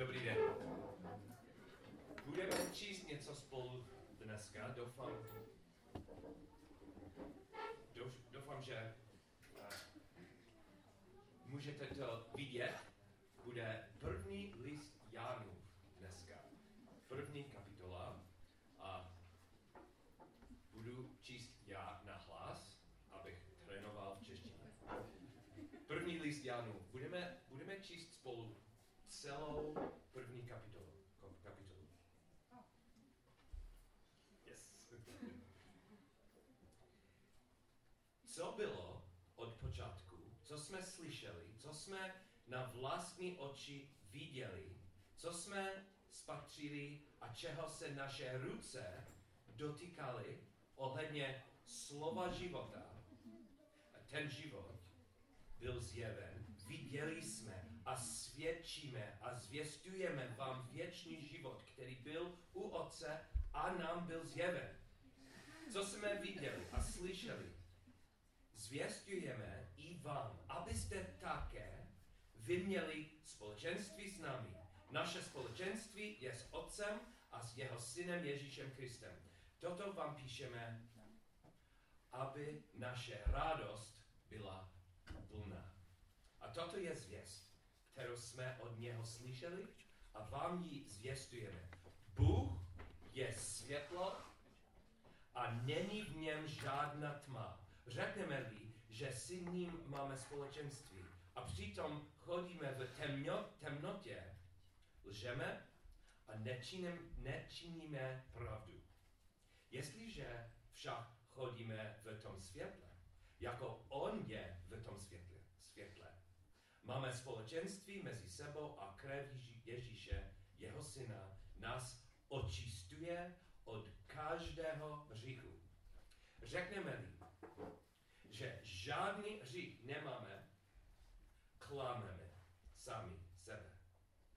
Dobrý den. Budeme číst něco spolu dneska. Doufám, doufám, že uh, můžete to vidět. Bude první list Jánu dneska. První kapitola. A budu číst já na hlas, abych trénoval v češtině. První list Jánu. Budeme, budeme číst spolu celou první kapitolu. kapitolu. Yes. Co bylo od počátku, co jsme slyšeli, co jsme na vlastní oči viděli, co jsme spatřili a čeho se naše ruce dotýkaly ohledně slova života. A ten život byl zjeven, viděli jsme a svědčíme a zvěstujeme vám věčný život, který byl u Otce a nám byl zjeven. Co jsme viděli a slyšeli, zvěstujeme i vám, abyste také vy měli společenství s námi. Naše společenství je s Otcem a s jeho synem Ježíšem Kristem. Toto vám píšeme, aby naše radost byla plná. A toto je zvěst, kterou jsme od něho slyšeli a vám ji zvěstujeme. Bůh je světlo a není v něm žádná tma. Řekneme-li, že s ním máme společenství a přitom chodíme v temnotě, lžeme a nečiním, nečiníme pravdu. Jestliže však chodíme v tom světle, jako on je v tom světle. Máme společenství mezi sebou a krev Ježíše, jeho syna, nás očistuje od každého hříchu. Řekneme-li, že žádný hřích nemáme, klameme sami sebe.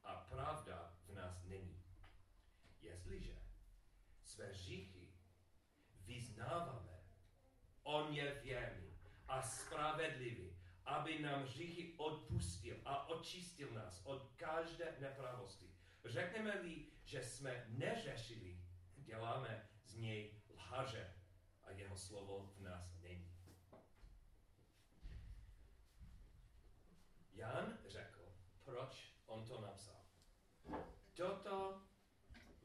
A pravda v nás není. Jestliže své hříchy vyznáváme, on je věrný a spravedlivý, aby nám hříchy odpustil a očistil nás od každé nepravosti. Řekneme-li, že jsme neřešili, děláme z něj lhaře a jeho slovo v nás není. Jan řekl, proč on to napsal. Toto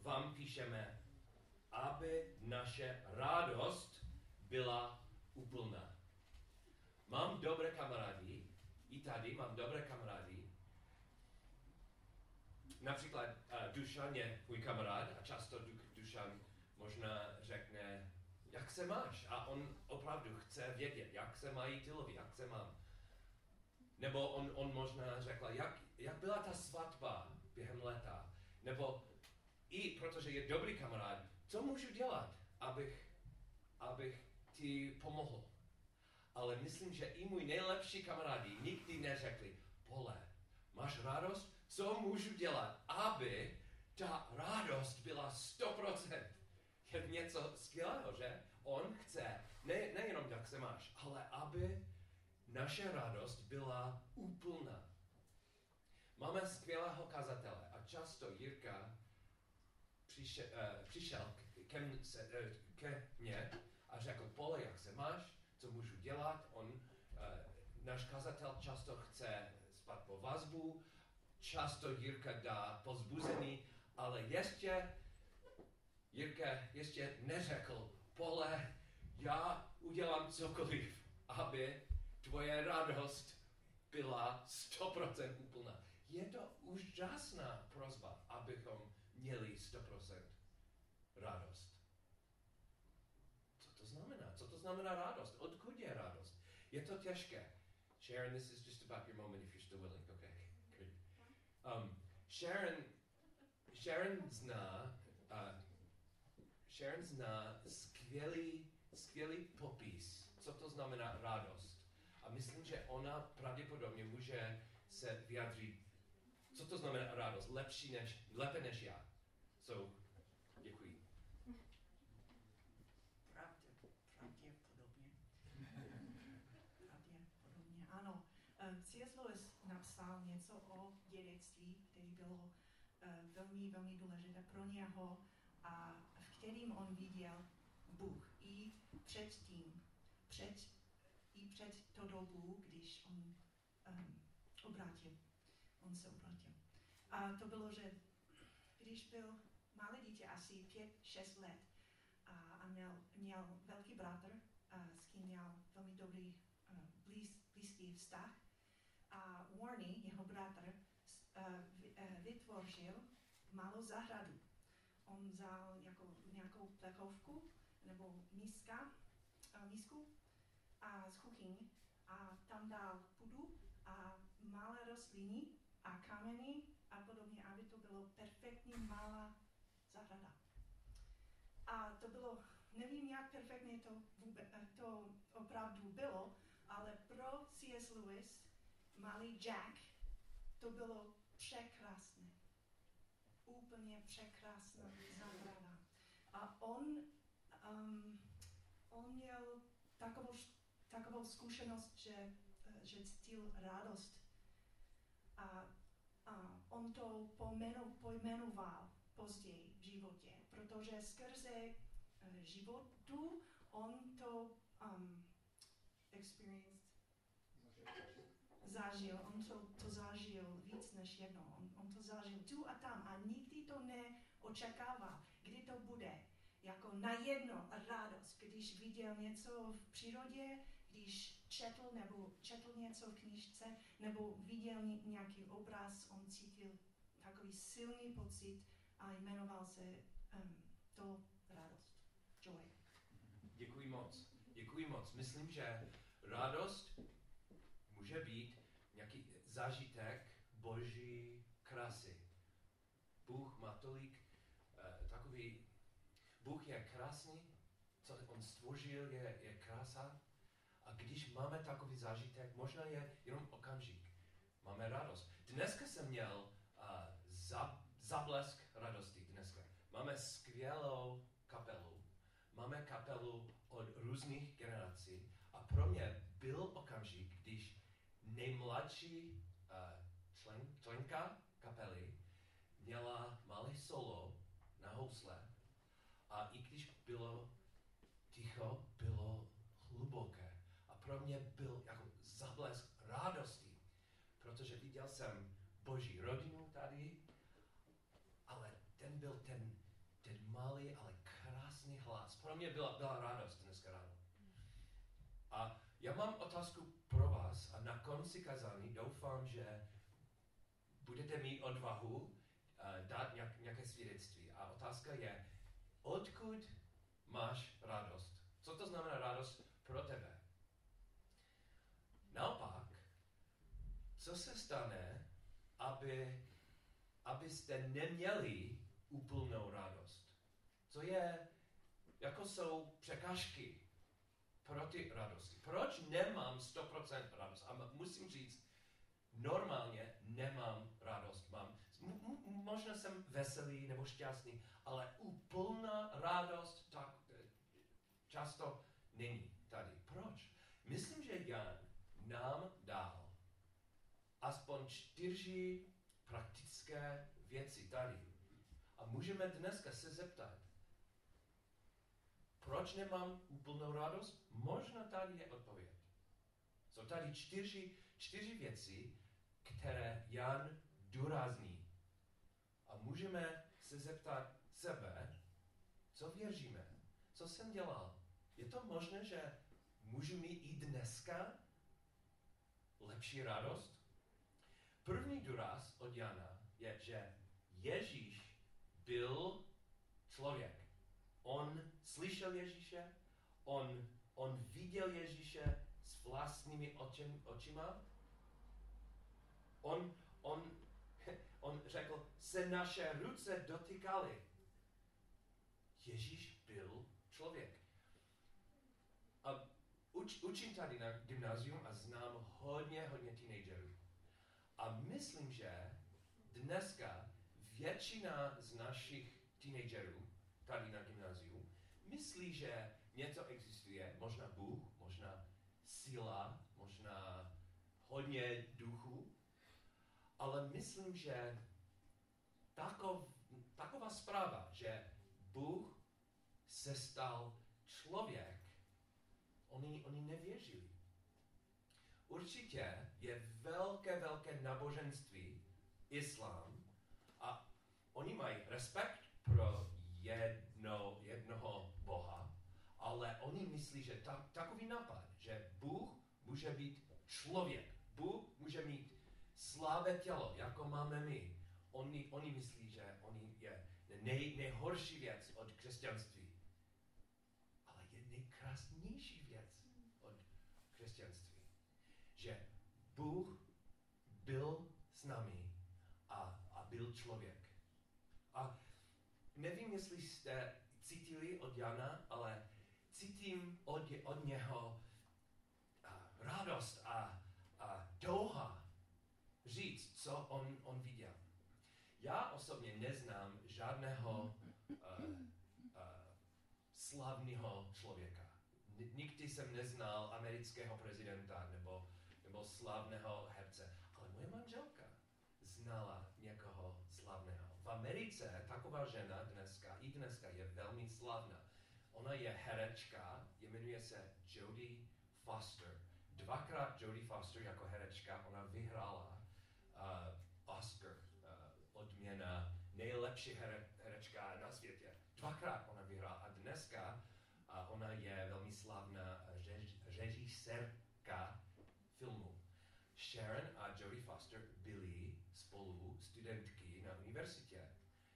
vám píšeme, aby naše radost byla úplná. Mám dobré kamarády, i tady mám dobré kamarády. Například uh, Dušan je můj kamarád a často Dušan možná řekne, jak se máš? A on opravdu chce vědět, jak se mají ty jak se mám. Nebo on, on možná řekl, jak, jak byla ta svatba během léta. Nebo i protože je dobrý kamarád, co můžu dělat, abych, abych ti pomohl? Ale myslím, že i můj nejlepší kamarádi nikdy neřekli, Pole, máš radost? Co můžu dělat, aby ta radost byla 100%? Je něco skvělého, že? On chce, ne, nejenom jak se máš, ale aby naše radost byla úplná. Máme skvělého kazatele a často Jirka přišel, uh, přišel ke, se, uh, ke mně a řekl, Pole, jak se máš? Co můžu dělat. On, uh, náš kazatel často chce spát po vazbu, často Jirka dá pozbuzení, ale ještě Jirka ještě neřekl, pole, já udělám cokoliv, aby tvoje radost byla 100% úplná. Je to úžasná prozba, abychom měli 100% radost. Co to znamená? Co to znamená radost? Odkud je radost? Je to těžké. Sharon, this is just about your moment if you're still willing. Okay, good. Um, Sharon, Sharon zná, uh, Sharon zná skvělý, skvělý popis, co to znamená radost. A myslím, že ona pravděpodobně může se vyjádřit, co to znamená radost, lepší než, lépe než já. So, děkuji. Pravdě, pravděpodobně. Pravděpodobně, ano. C.S. Lewis napsal něco o dědictví, který bylo velmi důležité pro něho a v kterým on viděl Bůh i předtím, před, i před to dobu, když on um, obrátil. On se obrátil. A to bylo, že když byl malé dítě, asi 5-6 let, a, a měl, měl velký bratr, a, s kým měl velmi dobrý uh, blíz, blízký vztah. Warney, jeho bratr, uh, vytvořil malou zahradu. On vzal jako nějakou plechovku nebo míska, uh, mísku a z kuchyň a tam dal půdu a malé rostliny a kameny a podobně, aby to bylo perfektní malá zahrada. A to bylo, nevím, jak perfektně to, to opravdu bylo, ale pro C.S. Lewis, malý Jack, to bylo překrásné. Úplně překrásná zahrada. A on, um, on měl takovou, takovou zkušenost, že, že cítil radost. A, a on to pojmenu, pojmenoval později v životě, protože skrze uh, životu on to um, experienced, zažil, on to, to zažil víc než jednou, on, on to zažil tu a tam a nikdy to neočekával, kdy to bude jako najednou radost, když viděl něco v přírodě, když četl nebo četl něco v knižce, nebo viděl nějaký obraz, on cítil takový silný pocit a jmenoval se um, to radost, joy. Děkuji moc. Děkuji moc. Myslím, že radost může být zážitek boží krásy. Bůh má tolik uh, takový, Bůh je krásný, co on stvořil, je, je krása. A když máme takový zážitek, možná je jenom okamžik. Máme radost. Dneska jsem měl uh, za, zablesk radosti dneska. Máme skvělou kapelu. Máme kapelu od různých generací a pro mě byl okamžik, když nejmladší členka kapely měla malé solo na housle a i když bylo ticho, bylo hluboké. A pro mě byl jako zablesk radosti, protože viděl jsem boží rodinu tady, ale ten byl ten, ten malý, ale krásný hlas. Pro mě byla, byla radost dneska ráno. A já mám otázku pro vás a na konci kazání doufám, že budete mít odvahu uh, dát nějak, nějaké svědectví. A otázka je, odkud máš radost? Co to znamená radost pro tebe? Naopak, co se stane, aby, abyste neměli úplnou radost? Co je, jako jsou překážky pro ty radosti? Proč nemám 100% radost? A musím říct, normálně nemám radost. Mám, možná jsem veselý nebo šťastný, ale úplná radost tak často není tady. Proč? Myslím, že Jan nám dal aspoň čtyři praktické věci tady. A můžeme dneska se zeptat, proč nemám úplnou radost? Možná tady je odpověď. Jsou tady čtyři, čtyři věci, které Jan důrazní. A můžeme se zeptat sebe, co věříme, co jsem dělal. Je to možné, že můžu mít i dneska lepší radost? První důraz od Jana je, že Ježíš byl člověk. On slyšel Ježíše, on, on viděl Ježíše s vlastními očima. On, on, on řekl, se naše ruce dotykaly. Ježíš byl člověk. A uč, učím tady na gymnázium a znám hodně, hodně teenagerů. A myslím, že dneska většina z našich teenagerů tady na gymnáziu myslí, že něco existuje, možná Bůh, možná síla, možná hodně duchu, ale myslím, že takov, nová zpráva, že Bůh se stal člověk, oni, oni nevěřili. Určitě je velké, velké náboženství, islám, a oni mají respekt pro jedno, jednoho Boha, ale oni myslí, že ta, takový nápad, že Bůh může být člověk, Bůh může mít slabé tělo, jako máme my. Oni, oni myslí, že oni je nej, nejhorší věc od křesťanství. Ale je nejkrásnější věc od křesťanství. Že Bůh byl s námi a, a byl člověk. A nevím, jestli jste cítili od Jana, ale cítím od, od něho a, radost a, a touha co on, on viděl. Já osobně neznám žádného uh, uh, slavného člověka. Nikdy jsem neznal amerického prezidenta nebo, nebo slavného herce, ale moje manželka znala někoho slavného. V Americe taková žena dneska, i dneska je velmi slavná. Ona je herečka, jmenuje se Jodie Foster. Dvakrát Jodie Foster jako herečka, ona vyhrála Oscar, uh, odměna nejlepší here, herečka na světě. Dvakrát ona vyhrála a dneska uh, ona je velmi slavná řež, režisérka filmu. Sharon a Jodie Foster byli spolu studentky na univerzitě.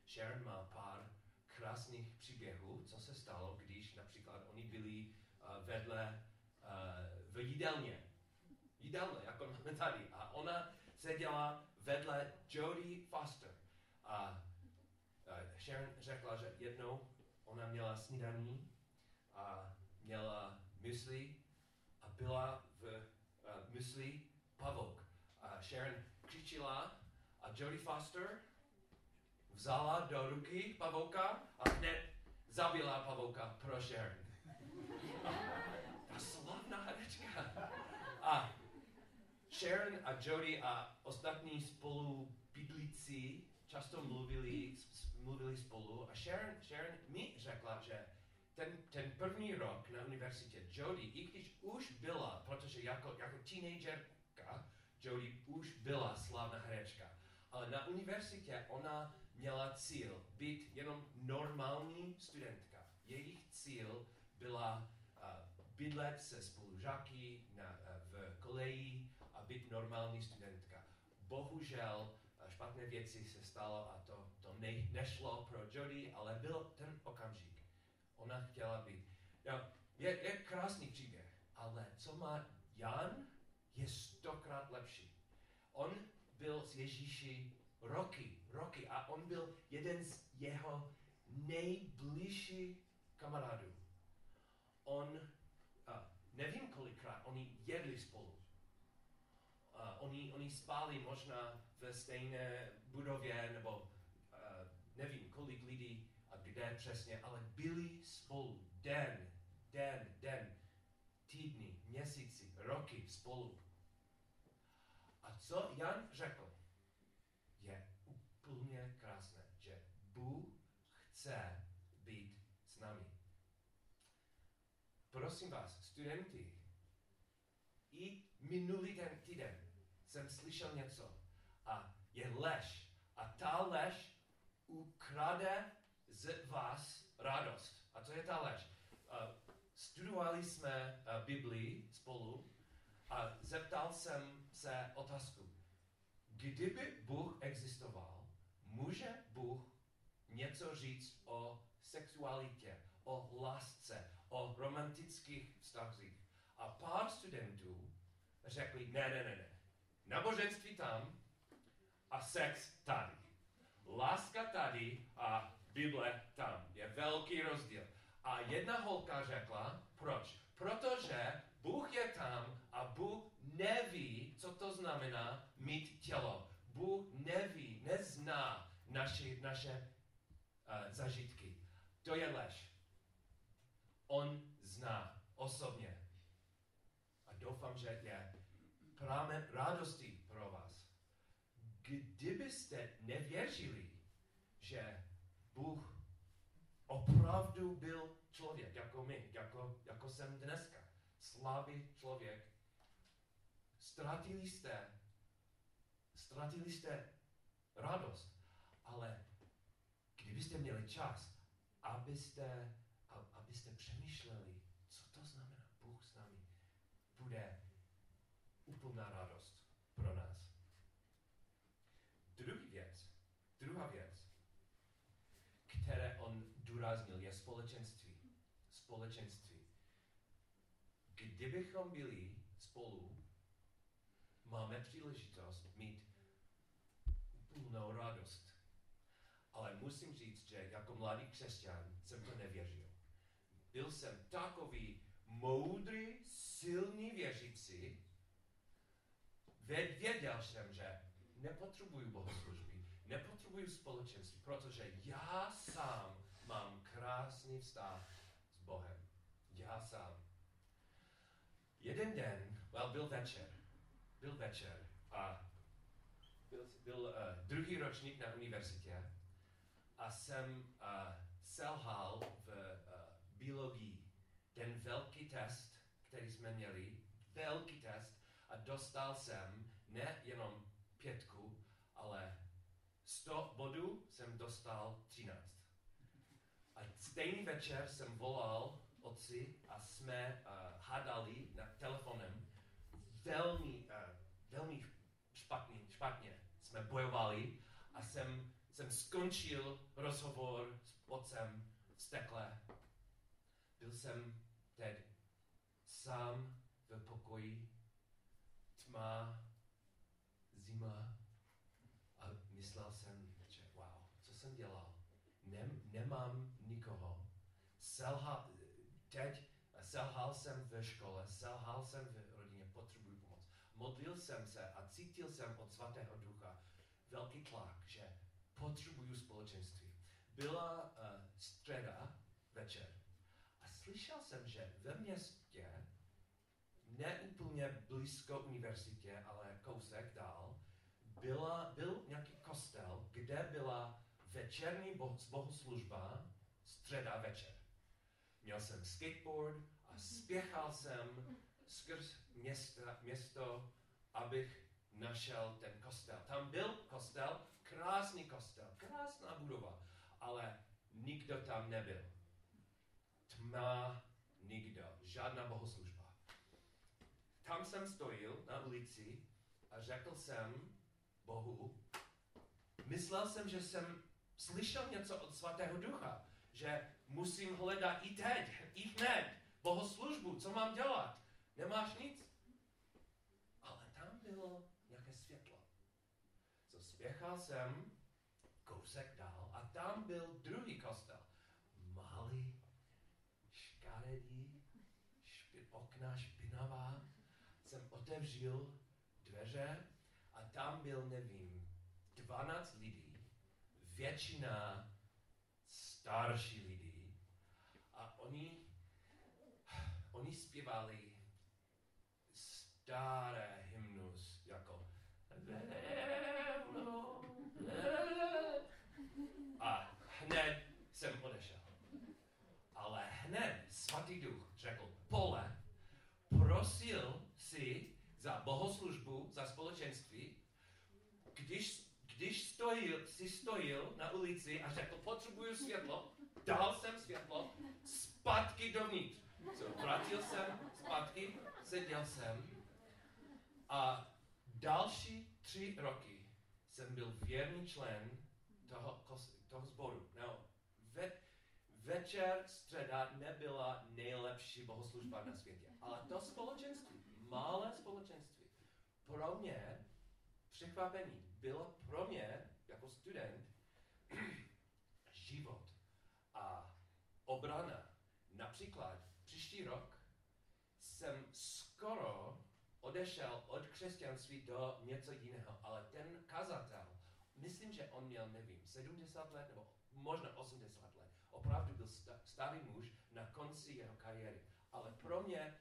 Sharon má pár krásných příběhů, co se stalo, když například oni byli uh, vedle uh, v jídelně. Jídelně, jako máme tady. A ona seděla vedle Jodie Foster. A Sharon řekla, že jednou ona měla snídaní a měla mysli a byla v mysli pavouk. A Sharon křičila a Jodie Foster vzala do ruky pavouka a hned zabila pavouka pro Sharon. Ta slavná herečka. A Sharon a Jodie a ostatní spolu bydlící často mluvili, mluvili spolu a Sharon, Sharon mi řekla, že ten, ten první rok na univerzitě Jodie, i když už byla, protože jako, jako teenagerka, Jodie už byla slavná herečka, ale na univerzitě ona měla cíl být jenom normální studentka. Jejich cíl byla uh, bydlet se spolužáky na, uh, v koleji být normální studentka. Bohužel uh, špatné věci se stalo a to, to ne, nešlo pro Jodie, ale byl ten okamžik. Ona chtěla být. No, je, je krásný příběh, ale co má Jan, je stokrát lepší. On byl s Ježíši roky, roky a on byl jeden z jeho nejbližších kamarádů. On, uh, nevím kolikrát, oni jedli spolu. Oni, oni spali možná ve stejné budově, nebo uh, nevím kolik lidí a kde přesně, ale byli spolu den, den, den, týdny, měsíci, roky spolu. A co Jan řekl? je úplně krásné, že Bůh chce být s námi. Prosím vás, studenti, i minulý den týden jsem slyšel něco a je lež. A ta lež ukrade z vás radost. A co je ta lež? Uh, studovali jsme uh, Biblii spolu a zeptal jsem se otázku. Kdyby Bůh existoval, může Bůh něco říct o sexualitě, o lásce, o romantických vztazích. A pár studentů řekli, ne, ne, ne, ne. Naboženství tam a sex tady. Láska tady a Bible tam. Je velký rozdíl. A jedna holka řekla, proč? Protože Bůh je tam a Bůh neví, co to znamená mít tělo. Bůh neví, nezná naši, naše uh, zažitky. To je lež. On zná osobně. A doufám, že je pramen radosti pro vás. Kdybyste nevěřili, že Bůh opravdu byl člověk, jako my, jako, jako jsem dneska. Slabý člověk. Ztratili jste, ztratili jste radost, ale kdybyste měli čas, abyste, abyste přemýšleli, co to znamená, Bůh s námi, bude úplná radost pro nás. Druhý věc, druhá věc, které on důraznil, je společenství. Společenství. Kdybychom byli spolu, máme příležitost mít úplnou radost. Ale musím říct, že jako mladý křesťan jsem to nevěřil. Byl jsem takový moudrý, silný věřící, věděl jsem, že nepotřebuju bohoslužby, nepotřebuju společenství, protože já sám mám krásný vztah s Bohem. Já sám. Jeden den, well, byl večer, byl večer a byl, byl uh, druhý ročník na univerzitě a jsem uh, selhal v uh, biologii. Ten velký test, který jsme měli, velký test a dostal jsem ne jenom pětku, ale 100 bodů jsem dostal 13. A stejný večer jsem volal otci a jsme uh, hádali na telefonem velmi, uh, velmi špatný, špatně. Jsme bojovali a jsem, jsem skončil rozhovor s otcem v stekle. Byl jsem teď sám v pokoji, tma, zima a myslel jsem, že wow, co jsem dělal? Nem, nemám nikoho. Selha, teď selhal jsem ve škole, selhal jsem v rodině, potřebuji pomoc. Modlil jsem se a cítil jsem od svatého ducha velký tlak, že potřebuju společenství. Byla uh, středa večer a slyšel jsem, že ve městě, ne úplně blízko univerzitě, ale kousek dál, byla, byl nějaký kostel, kde byla večerní bohoslužba středa večer. Měl jsem skateboard a spěchal jsem skrz města, město, abych našel ten kostel. Tam byl kostel, krásný kostel, krásná budova, ale nikdo tam nebyl. Tma, nikdo, žádná bohoslužba. Tam jsem stojil na ulici a řekl jsem Bohu, myslel jsem, že jsem slyšel něco od svatého ducha, že musím hledat i teď, i hned, bohoslužbu, co mám dělat? Nemáš nic? Ale tam bylo nějaké světlo. Co spěchal jsem kousek dál a tam byl druhý kostel. Malý, škaredý, špi, okna špinavá. Otevřel dveře a tam byl, nevím, 12 lidí, většina starší lidí a oni, oni zpívali staré hymnus jako a hned jsem odešel. Ale hned svatý duch řekl, pole, prosil bohoslužbu, za společenství, když, když stojil, si stojil na ulici a řekl, potřebuju světlo, dal jsem světlo, zpátky dovnitř. So, vrátil jsem zpátky, seděl jsem a další tři roky jsem byl věrný člen toho, toho sboru. No, ve, večer, středa nebyla nejlepší bohoslužba na světě, ale to společenství, malé společenství, pro mě překvapení bylo pro mě jako student život a obrana. Například příští rok jsem skoro odešel od křesťanství do něco jiného, ale ten kazatel, myslím, že on měl, nevím, 70 let nebo možná 80 let. Opravdu byl starý muž na konci jeho kariéry. Ale pro mě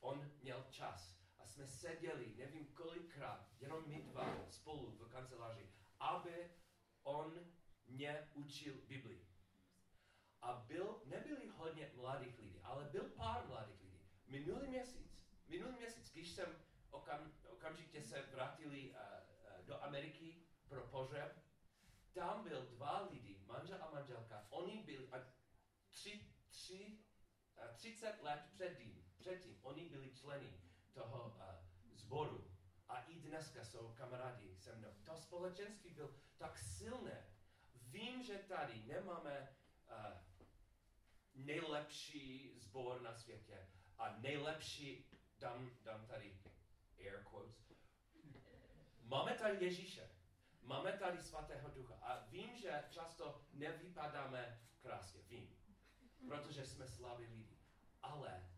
on měl čas. A jsme seděli, nevím kolikrát, jenom my dva spolu v kanceláři, aby on mě učil Biblii. a byl, nebyli hodně mladých lidí, ale byl pár mladých lidí. Minulý měsíc, minulý měsíc, když jsem okam, okamžitě se vrátili uh, uh, do Ameriky pro pohřeb, tam byl dva lidi, manžel a manželka, oni byli, a tři, tři, uh, 30 let předtím, předtím, oni byli členy toho uh, sboru a i dneska jsou kamarádi se mnou. To společenství byl tak silné. Vím, že tady nemáme uh, nejlepší sbor na světě a nejlepší, dám, dám tady air quotes, máme tady Ježíše, máme tady svatého ducha a vím, že často nevypadáme krásně, vím, protože jsme slabí lidi. Ale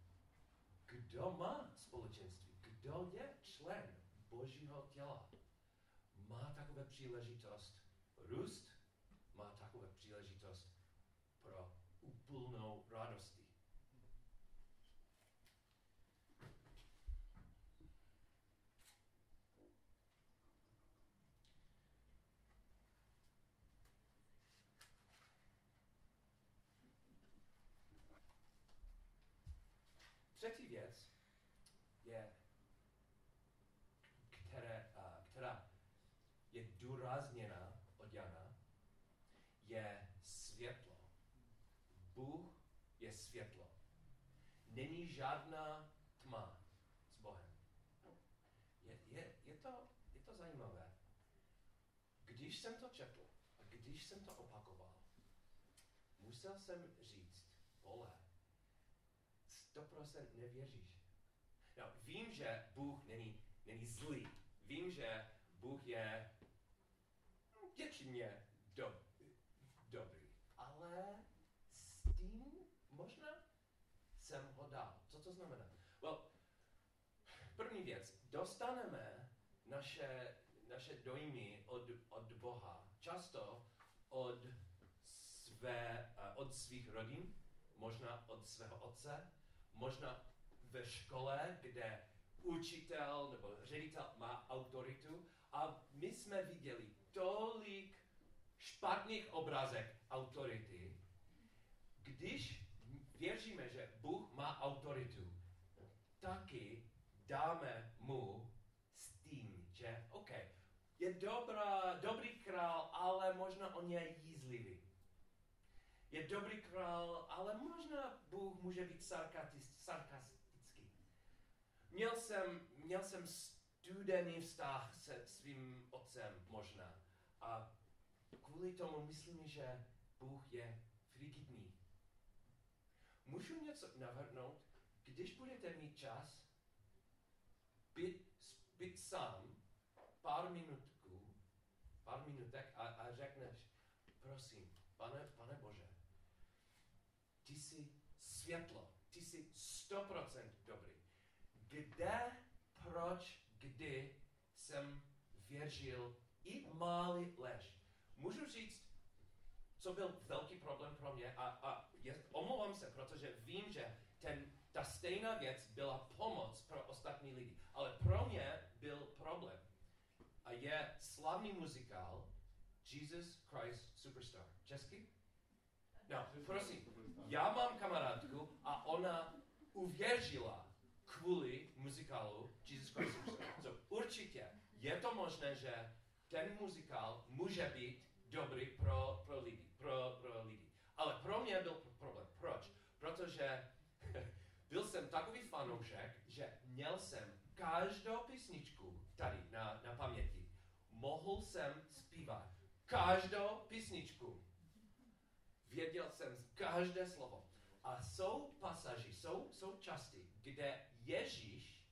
kdo má společenství? Kdo je člen Božího těla? Má takové příležitost růst, má takové příležitost pro úplnou radostí. Třetí věc je, které, která je důrazněna od Jana, je světlo. Bůh je světlo. Není žádná tma s Bohem. Je, je, je, to, je to zajímavé. Když jsem to četl a když jsem to opakoval, musel jsem říct, vole, 100% nevěříš. No, vím, že Bůh není, není zlý. Vím, že Bůh je většině do, dobrý. Ale s tím možná jsem ho dal. Co to znamená? Well, první věc. Dostaneme naše, naše dojmy od, od Boha. Často od, své, uh, od svých rodin, možná od svého otce, možná ve škole, kde učitel nebo ředitel má autoritu a my jsme viděli tolik špatných obrazek autority, když věříme, že Bůh má autoritu, taky dáme mu s tím, že OK, je dobrá, dobrý král, ale možná on je jízlivý. Je dobrý král, ale možná Bůh může být sarkastický. Měl jsem, měl jsem studený vztah se svým otcem možná. A kvůli tomu myslím, že Bůh je frigidní. Můžu něco navrhnout, když budete mít čas, být, být sám pár minutků, pár minutek a, a řekneš, prosím, pane, pane Bože, ty jsi světlo, ty jsi 100% dobrý. Kde, proč, kdy jsem věřil i malý lež. Můžu říct, co byl velký problém pro mě a, a je, omlouvám se, protože vím, že ten, ta stejná věc byla pomoc pro ostatní lidi. Ale pro mě byl problém. A je slavný muzikál Jesus Christ Superstar. Český? No, prosím, já mám kamarádku a ona uvěřila kvůli muzikálu Jesus Christ Superstar. So, určitě je to možné, že ten muzikál může být dobrý pro, pro lidi, pro, pro lidi. Ale pro mě byl problém. Proč? Protože byl jsem takový fanoušek, že měl jsem každou písničku tady na, na paměti. Mohl jsem zpívat každou písničku. Věděl jsem každé slovo. A jsou pasaži, jsou, jsou části, kde Ježíš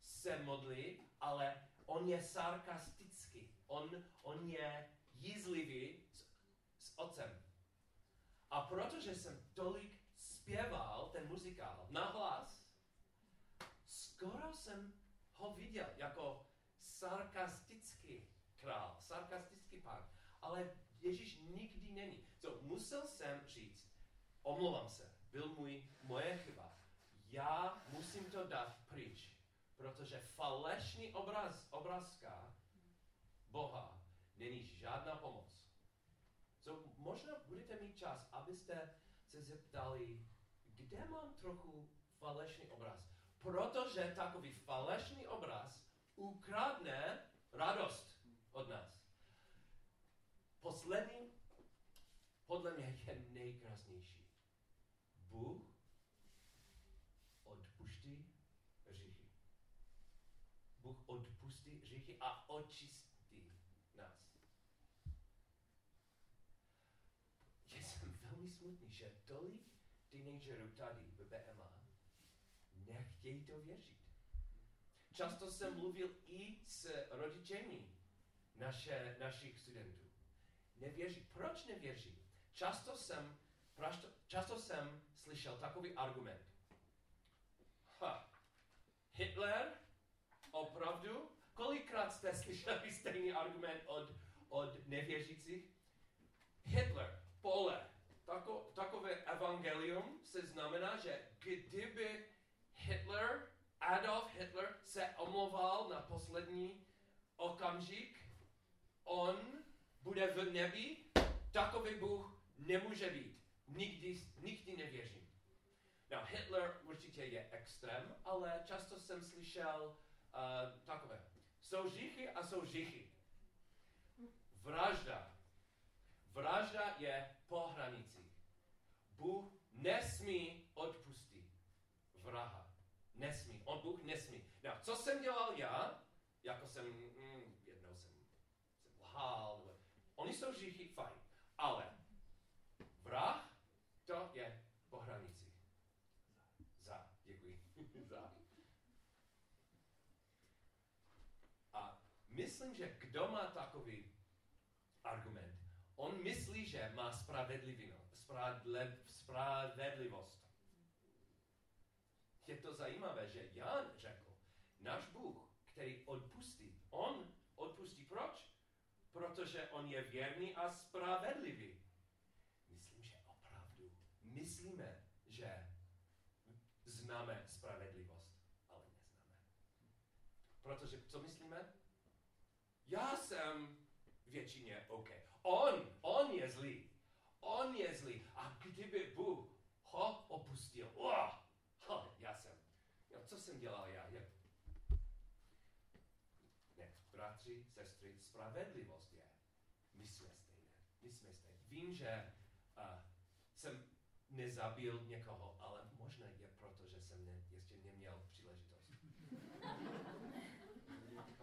se modlí, ale on je sarkastický. On, on je jízlivý s, s otcem. A protože jsem tolik zpěval ten muzikál na hlas, skoro jsem ho viděl jako sarkastický král, sarkastický pán. Ale Ježíš nikdy není. So, musel jsem říct, omlouvám se, byl můj, moje chyba. Já musím to dát pryč, protože falešný obraz, obrazka Boha není žádná pomoc. So, možná budete mít čas, abyste se zeptali, kde mám trochu falešný obraz. Protože takový falešný obraz ukradne radost od nás. Poslední, podle mě je nejkrásnější. Bůh odpuští hříchy. Bůh odpustí hříchy a očistí nás. Já jsem velmi smutný, že tolik teenagerů tady v BMA nechtějí to věřit. Často jsem mluvil i s rodičemi naše, našich studentů. Nevěří. Proč nevěří? Často jsem, prašto, často jsem slyšel takový argument. Ha, Hitler? Opravdu? Kolikrát jste slyšeli stejný argument od, od nevěřících? Hitler, pole, tako, takové evangelium se znamená, že kdyby Hitler, Adolf Hitler se omlouval na poslední okamžik, on bude v nebi, takový Bůh nemůže být. Nikdy, nikdy nevěřím. No, Hitler určitě je extrém, ale často jsem slyšel uh, takové. Jsou žichy a jsou žichy. Vražda. Vražda je po hranici. Bůh nesmí odpustit vraha. Nesmí. On Bůh nesmí. No, co jsem dělal já? Jako jsem, mm, jednou jsem, jsem lhal. Oni jsou žichy, fajn. Ale vrah, to je po hranici. Za, děkuji. Za. A myslím, že kdo má takový argument, on myslí, že má spravedlivost. Je to zajímavé, že Jan řekl, náš Bůh, který odpustí, on odpustí proč? Protože on je věrný a spravedlivý. Myslím, že opravdu myslíme, že známe spravedlivost, ale neznáme. Protože co myslíme? Já jsem většině OK. On, on je zlý. On je zlý. A kdyby Bůh ho opustil, oh, oh, já jsem. Jo, co jsem dělal já? já? Ne, bratři, sestry, spravedlivost je. My jsme stejné. My jsme stejné. Vím, že uh, jsem nezabil někoho, ale možná je proto, že jsem ne, ještě neměl příležitost.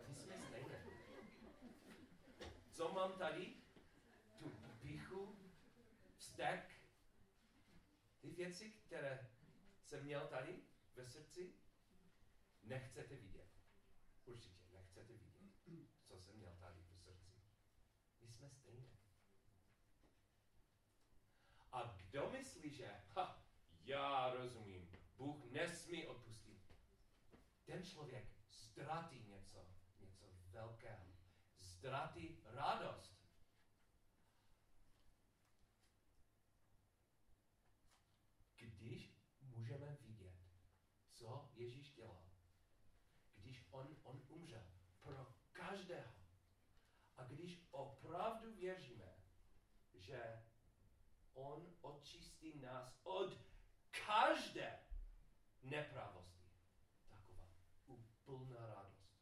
My jsme stejné. Co mám tady? Tu píchu, vztek, ty věci, které jsem měl tady ve srdci, nechcete vidět. Určitě nechcete vidět, co jsem měl tady v srdci. My jsme stejné. A kdo myslí, že ha, já rozumím, Bůh nesmí odpustit. Ten člověk ztratí něco, něco velkého. Ztratí radost. Když můžeme vidět, co Ježíš dělal, když on, on umřel pro každého. A když opravdu věříme, že on očistí nás od každé nepravosti. Taková úplná radost.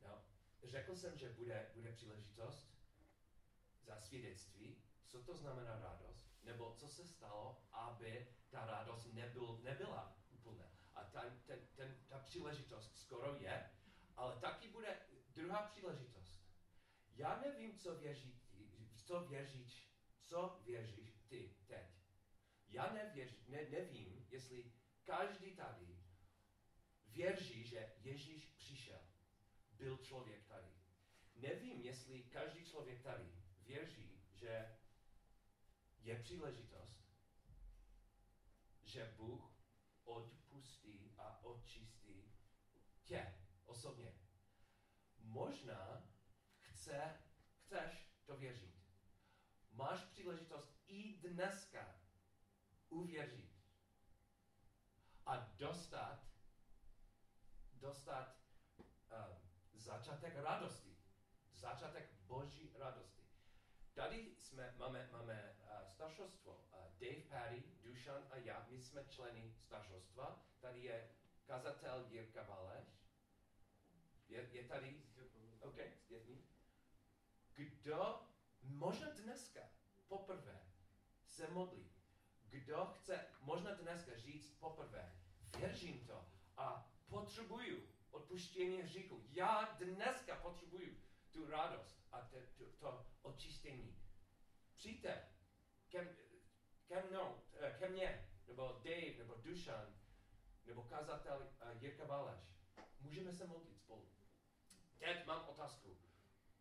No, řekl jsem, že bude, bude příležitost za svědectví. Co to znamená radost? Nebo co se stalo, aby ta radost nebyl, nebyla úplná. A ta, ten, ten, ta příležitost skoro je, ale taky bude druhá příležitost. Já nevím, co věří, co věříš, co věříš. Já nevěř, ne, nevím, jestli každý tady věří, že Ježíš přišel, byl člověk tady. Nevím, jestli každý člověk tady věří, že je příležitost, že Bůh odpustí a očistí tě osobně. Možná chce, chceš to věřit. Máš příležitost i dneska uvěřit a dostat, dostat uh, začátek radosti. Začátek Boží radosti. Tady jsme, máme, máme uh, staršostvo. Uh, Dave Paddy, Dušan a já, my jsme členy staršostva. Tady je kazatel Jirka Valeš. Je, je tady? OK, dětmi. Kdo možná dneska poprvé se modlí, kdo chce možná dneska říct poprvé, věřím to a potřebuju odpuštění hříchu. Já dneska potřebuju tu radost a te, to, to očištění. Přijďte ke, ke mnou, eh, ke mně, nebo Dave, nebo Dušan, nebo kazatel uh, Jirka Baleš. Můžeme se modlit spolu. Teď mám otázku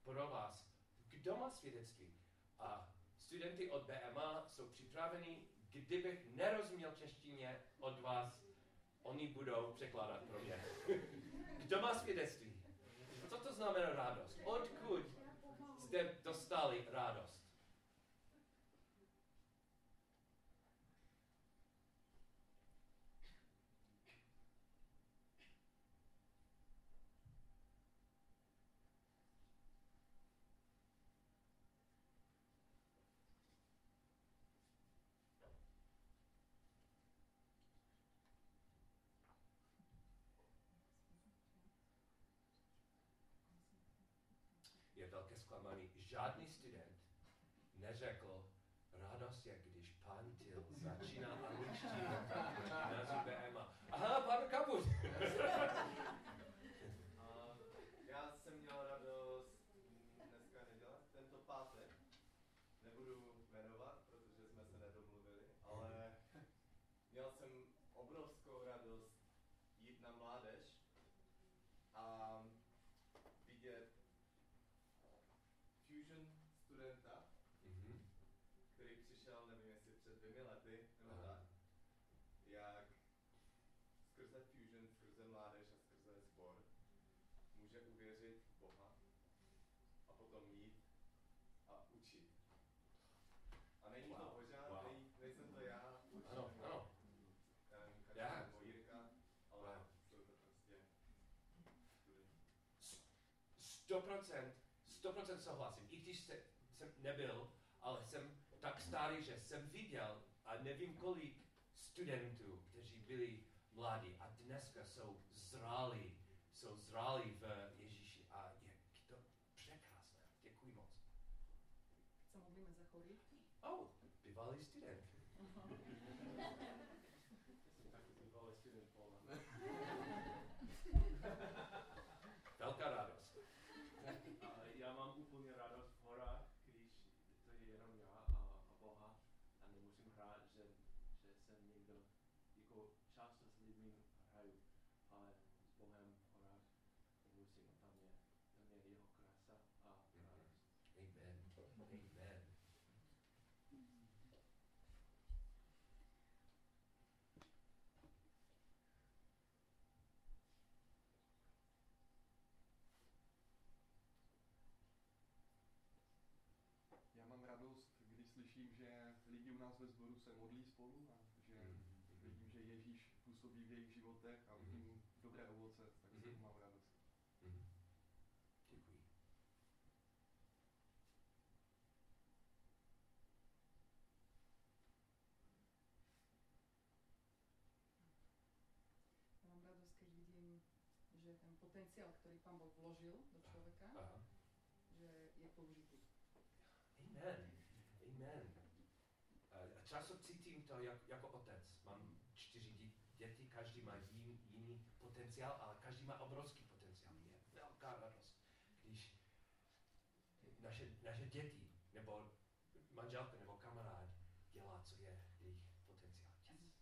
pro vás. Kdo má svědectví? A studenty od BMA jsou připraveni, kdybych nerozuměl češtině od vás, oni budou překládat pro mě. Kdo má svědectví? Co to znamená radost? Odkud jste dostali radost? Zklamání. Žádný student neřekl, 100% souhlasím. I když jste, jsem nebyl, ale jsem tak starý, že jsem viděl a nevím kolik studentů, kteří byli mladí a dneska jsou zralí, jsou zralí v Ježíši a je to překrásné. Děkuji moc. Co můžeme zachorit? Oh, bývalý student. Že lidi u nás ve sboru se modlí spolu a že Mhm. vidím, že Ježíš působí v jejich životech a vidím dobré ovoce, tak Mhm. mám radost. Mhm. Děkuji. Mám radosť, keď vidím, že ten potenciál, ktorý Pán Boh vložil do človeka, Aha. že je použitý. Amen. Amen. Často cítím to jak, jako otec. Mám čtyři děti, každý má jin, jiný potenciál, ale každý má obrovský potenciál. Je velká radost, když naše, naše děti, nebo manželka, nebo kamarád dělá, co je jejich potenciál. Yes.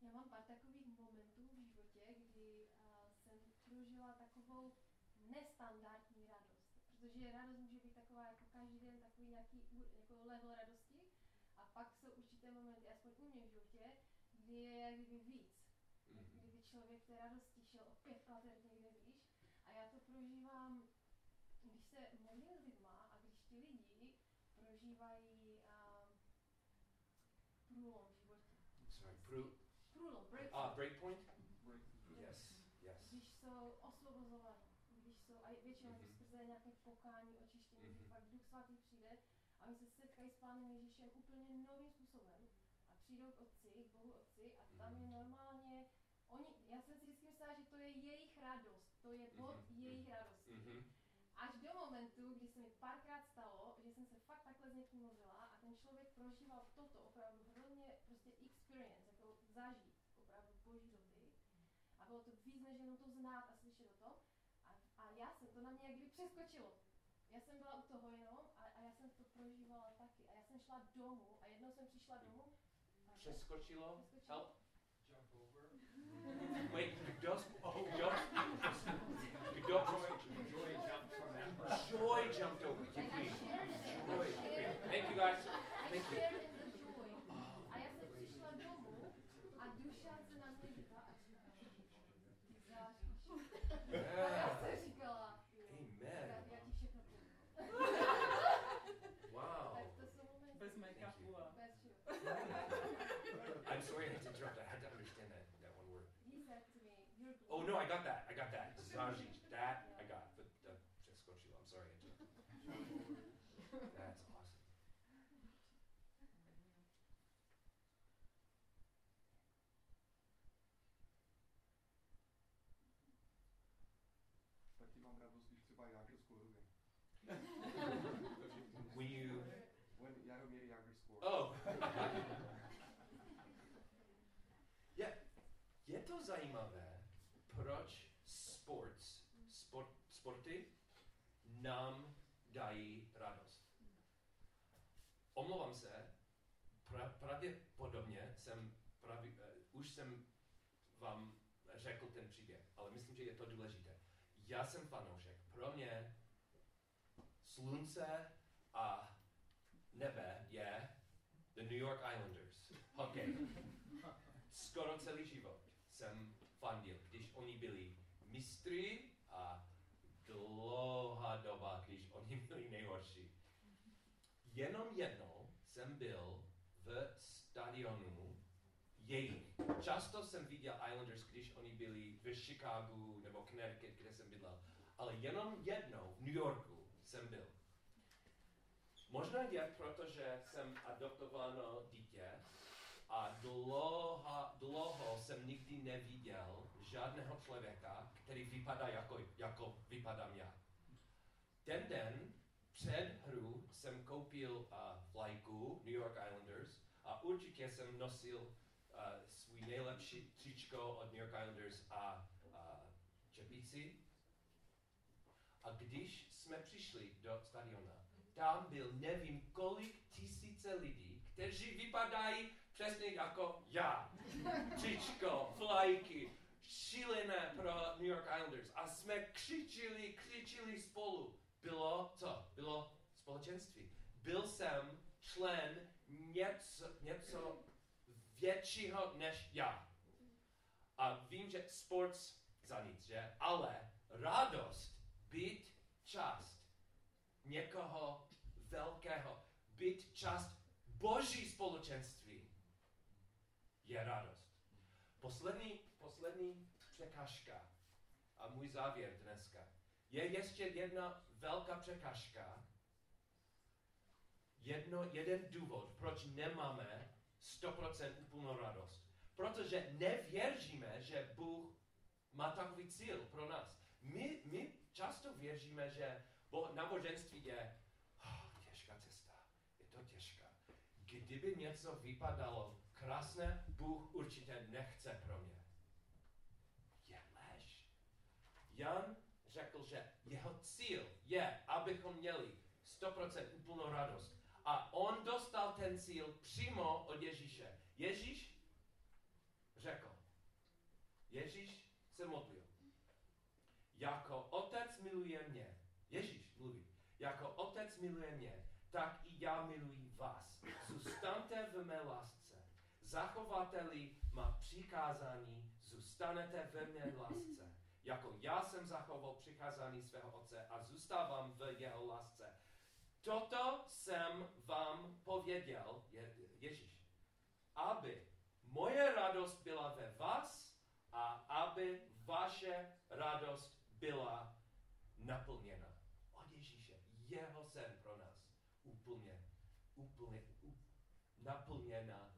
Já mám pár takových momentů v životě, kdy uh, jsem prožila takovou nestandardní radost. Protože radost může být taková jako každý den takový nějaký jako level radosti a pak jsou určité momenty, aspoň u mě v životě, kdy je jak kdyby víc. Mhm. Kdyby člověk té radosti šel o pět pater někde výš. A já to prožívám, když se modlím s lidma a když ti lidi prožívají uh, průlom v životě. Sorry, pro, Průlom, breakthrough. ah, breakpoint? Breakthrough. Yes, yes. když jsou osvobozovaní, když jsou, a většinou Mhm. mm-hmm. Skrze nějaké pokání, očištění, Mhm. mm-hmm. pak Duch Svatý přijde a oni se Ježíšem úplně novým způsobem a přijdou k otci, k Bohu otci a tam je normálně, oni, já jsem si vždycky myslela, že to je jejich radost, to je bod Mhm, jejich mhm. radosti. Mhm. Až do momentu, kdy se mi párkrát stalo, že jsem se fakt takhle s někým mluvila a ten člověk prožíval toto opravdu hrozně prostě experience, jako zažít opravdu boží dotyk. A bylo to víc, než jenom to znát a slyšet o tom. A, a já jsem, to na mě jak přeskočilo. Já jsem byla u toho jenom a, a já jsem to prožívala taky. A já jsem šla domů a jednou jsem přišla domů a Přeskočilo? Přeskočilo. Help? Wait, kdo, oh, kdo, mesaj nám dají radost. Omlouvám se, pra, pravděpodobně jsem, pravě, uh, už jsem vám řekl ten příběh, ale myslím, že je to důležité. Já jsem fanoušek. Pro mě slunce a nebe je the New York Islanders. Hokej. Skoro celý život jsem fandil, když oni byli mistry dlouhá doba, když oni byli nejhorší. Jenom jednou jsem byl v stadionu jejich. Často jsem viděl Islanders, když oni byli v Chicagu nebo Connecticut, kde jsem bydlel. Ale jenom jednou v New Yorku jsem byl. Možná je, protože jsem adoptováno dítě a dlouho, dlouho jsem nikdy neviděl žádného člověka, který vypadá jako, jako vypadám já. Ten den před hru jsem koupil uh, vlajku New York Islanders a určitě jsem nosil uh, svůj nejlepší tričko od New York Islanders a uh, čepici. A když jsme přišli do stadiona, tam byl nevím kolik tisíce lidí, kteří vypadají přesně jako já. Tričko, vlajky, šílené pro New York Islanders. A jsme křičili, křičili spolu. Bylo co? Bylo společenství. Byl jsem člen něco, něco většího než já. A vím, že sport za nic, že? Ale radost být část někoho velkého, být část boží společenství je radost. Poslední, poslední překážka a můj závěr dneska. Je ještě jedna velká překážka, jedno, jeden důvod, proč nemáme 100% úplnou radost. Protože nevěříme, že Bůh má takový cíl pro nás. My, my často věříme, že bo- náboženství je oh, těžká cesta, je to těžká. Kdyby něco vypadalo krásné, Bůh určitě nechce pro mě. Je lež. Jan řekl, že jeho cíl je, abychom měli 100% úplnou radost. A on dostal ten cíl přímo od Ježíše. Ježíš řekl, Ježíš se modlil. Jako otec miluje mě, Ježíš mluví, jako otec miluje mě, tak i já miluji vás. Zůstaňte v mé lásce. Zachovateli má přikázání, zůstanete ve mé lásce. Jako já jsem zachoval přikázání svého otce a zůstávám v jeho lásce. Toto jsem vám pověděl, je, Ježíš, aby moje radost byla ve vás a aby vaše radost byla naplněna. Od Ježíše, jeho sen pro nás. Úplně, úplně, naplněna